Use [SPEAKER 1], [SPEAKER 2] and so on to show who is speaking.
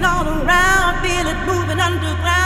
[SPEAKER 1] all around, feel it moving underground.